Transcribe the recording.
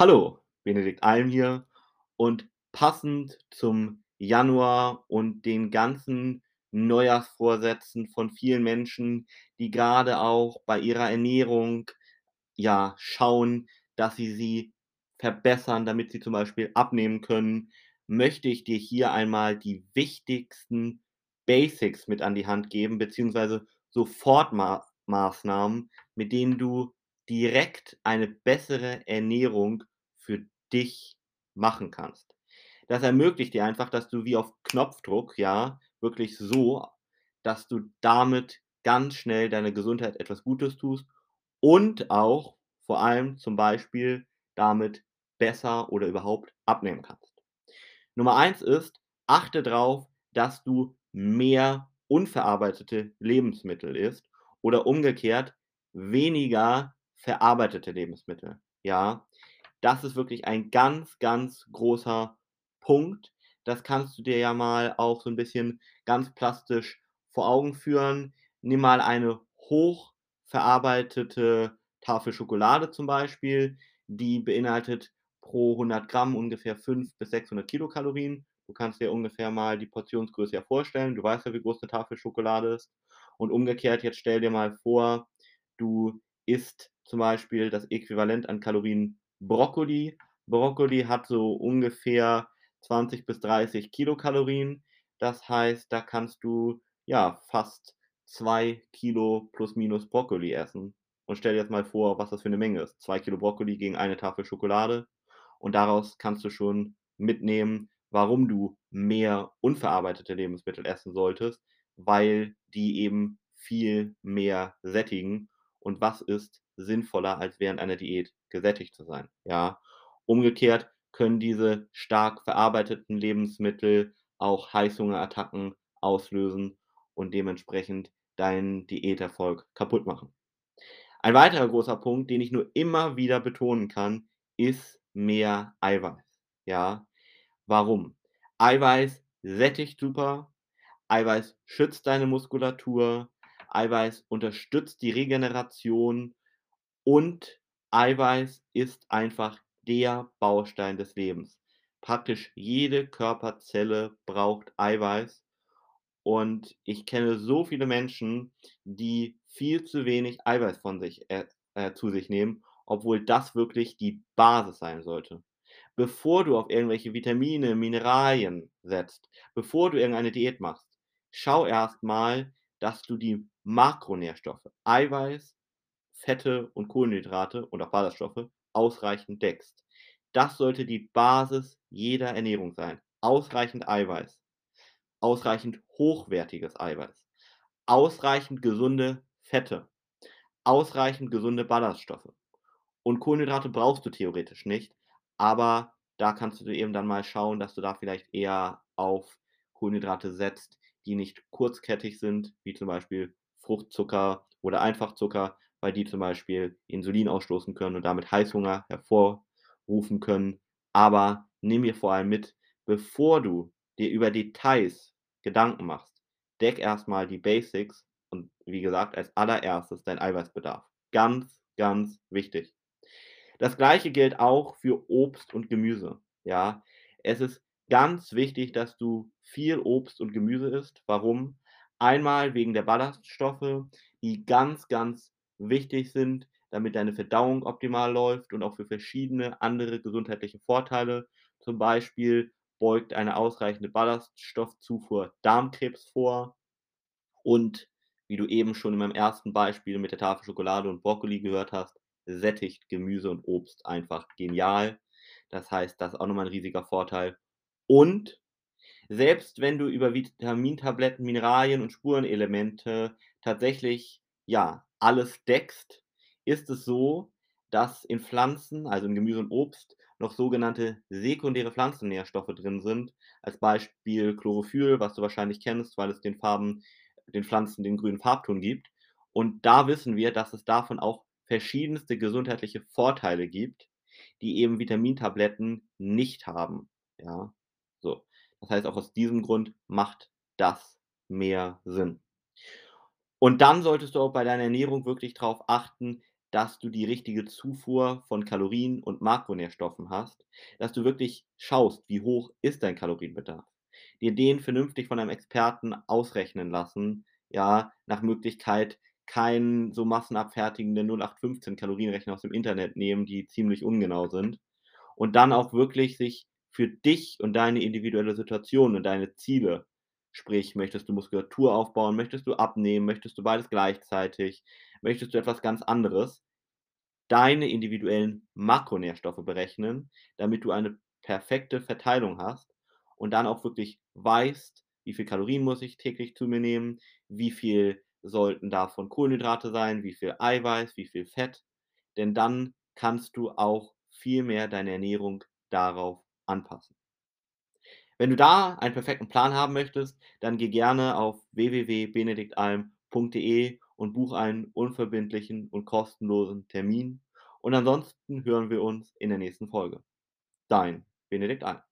Hallo, Benedikt Alm hier. Und passend zum Januar und den ganzen Neujahrsvorsätzen von vielen Menschen, die gerade auch bei ihrer Ernährung, ja, schauen, dass sie sie verbessern, damit sie zum Beispiel abnehmen können, möchte ich dir hier einmal die wichtigsten Basics mit an die Hand geben, beziehungsweise Sofortma Maßnahmen, mit denen du direkt eine bessere Ernährung für dich machen kannst. Das ermöglicht dir einfach, dass du wie auf Knopfdruck, ja, wirklich so, dass du damit ganz schnell deiner Gesundheit etwas Gutes tust und auch vor allem zum Beispiel damit besser oder überhaupt abnehmen kannst. Nummer eins ist, achte darauf, dass du mehr unverarbeitete Lebensmittel isst oder umgekehrt weniger verarbeitete Lebensmittel, ja? Das ist wirklich ein ganz, ganz großer Punkt. Das kannst du dir ja mal auch so 'n bisschen ganz plastisch vor Augen führen. Nimm mal eine hochverarbeitete Tafel Schokolade zum Beispiel, die beinhaltet pro 100 Gramm ungefähr 500 bis 600 Kilokalorien. Du kannst dir ungefähr mal die Portionsgröße ja vorstellen. Du weißt ja, wie groß 'ne Tafel Schokolade ist. Und umgekehrt, jetzt stell dir mal vor, du isst zum Beispiel das Äquivalent an Kalorien Brokkoli. Brokkoli hat so ungefähr 20 bis 30 Kilokalorien. Das heißt, da kannst du, ja, fast 2 Kilo plus minus Brokkoli essen. Und stell dir jetzt mal vor, was das für 'ne Menge ist. 2 Kilo Brokkoli gegen eine Tafel Schokolade. Und daraus kannst du schon mitnehmen, warum du mehr unverarbeitete Lebensmittel essen solltest, weil die eben viel mehr sättigen. Und was ist sinnvoller, als während einer Diät gesättigt zu sein, ja? Umgekehrt können diese stark verarbeiteten Lebensmittel auch Heißhungerattacken auslösen und dementsprechend deinen Diäterfolg kaputt machen. Ein weiterer großer Punkt, den ich nur immer wieder betonen kann, ist mehr Eiweiß, ja? Warum? Eiweiß sättigt super, Eiweiß schützt deine Muskulatur, Eiweiß unterstützt die Regeneration und Eiweiß ist einfach der Baustein des Lebens. Praktisch jede Körperzelle braucht Eiweiß. Und ich kenne so viele Menschen, die viel zu wenig Eiweiß von sich äh, äh, zu sich nehmen, obwohl das wirklich die Basis sein sollte. Bevor du auf irgendwelche Vitamine, Mineralien setzt, bevor du irgendeine Diät machst, schau erst mal, dass du die Makronährstoffe, Eiweiß, Fette und Kohlenhydrate und auch Ballaststoffe ausreichend deckst. Das sollte die Basis jeder Ernährung sein. Ausreichend Eiweiß, ausreichend hochwertiges Eiweiß, ausreichend gesunde Fette, ausreichend gesunde Ballaststoffe. Und Kohlenhydrate brauchst du theoretisch nicht, aber da kannst du eben dann mal schauen, dass du da vielleicht eher auf Kohlenhydrate setzt, die nicht kurzkettig sind, wie zum Beispiel Fruchtzucker oder Einfachzucker, weil die zum Beispiel Insulin ausstoßen können und damit Heißhunger hervorrufen können. Aber nimm mir vor allem mit, bevor du dir über Details Gedanken machst, deck erst mal die Basics und wie gesagt, als Allererstes dein Eiweißbedarf. Ganz, ganz wichtig. Das Gleiche gilt auch für Obst und Gemüse, ja? Es ist ganz wichtig, dass du viel Obst und Gemüse isst. Warum? Einmal wegen der Ballaststoffe, die ganz, ganz wichtig sind, damit deine Verdauung optimal läuft und auch für verschiedene andere gesundheitliche Vorteile. Zum Beispiel beugt eine ausreichende Ballaststoffzufuhr Darmkrebs vor. Und wie du eben schon in meinem ersten Beispiel mit der Tafel Schokolade und Brokkoli gehört hast, sättigt Gemüse und Obst einfach genial. Das heißt, das ist auch noch mal 'n riesiger Vorteil. Und selbst wenn du über Vitamintabletten, Mineralien und Spurenelemente tatsächlich, ja, alles deckst, ist es so, dass in Pflanzen, also in Gemüse und Obst, noch sogenannte sekundäre Pflanzennährstoffe drin sind. Als Beispiel Chlorophyll, was du wahrscheinlich kennst, weil es den Farben den Pflanzen den grünen Farbton gibt. Und da wissen wir, dass es davon auch verschiedenste gesundheitliche Vorteile gibt, die eben Vitamintabletten nicht haben, ja? So. Das heißt, auch aus diesem Grund macht das mehr Sinn. Und dann solltest du auch bei deiner Ernährung wirklich drauf achten, dass du die richtige Zufuhr von Kalorien und Makronährstoffen hast, dass du wirklich schaust, wie hoch ist dein Kalorienbedarf. Dir den vernünftig von einem Experten ausrechnen lassen, ja, nach Möglichkeit keinen so massenabfertigenden 0815 Kalorienrechner aus dem Internet nehmen, die ziemlich ungenau sind. Und dann auch wirklich sich für dich und deine individuelle Situation und deine Ziele sprich, möchtest du Muskulatur aufbauen, möchtest du abnehmen, möchtest du beides gleichzeitig, möchtest du etwas ganz anderes, deine individuellen Makronährstoffe berechnen, damit du eine perfekte Verteilung hast und dann auch wirklich weißt, wie viel Kalorien muss ich täglich zu mir nehmen, wie viel sollten davon Kohlenhydrate sein, wie viel Eiweiß, wie viel Fett, denn dann kannst du auch viel mehr deine Ernährung darauf anpassen. Wenn du da einen perfekten Plan haben möchtest, dann geh gerne auf www.benediktalm.de und buche einen unverbindlichen und kostenlosen Termin. Und ansonsten hören wir uns in der nächsten Folge. Dein Benedikt Alm.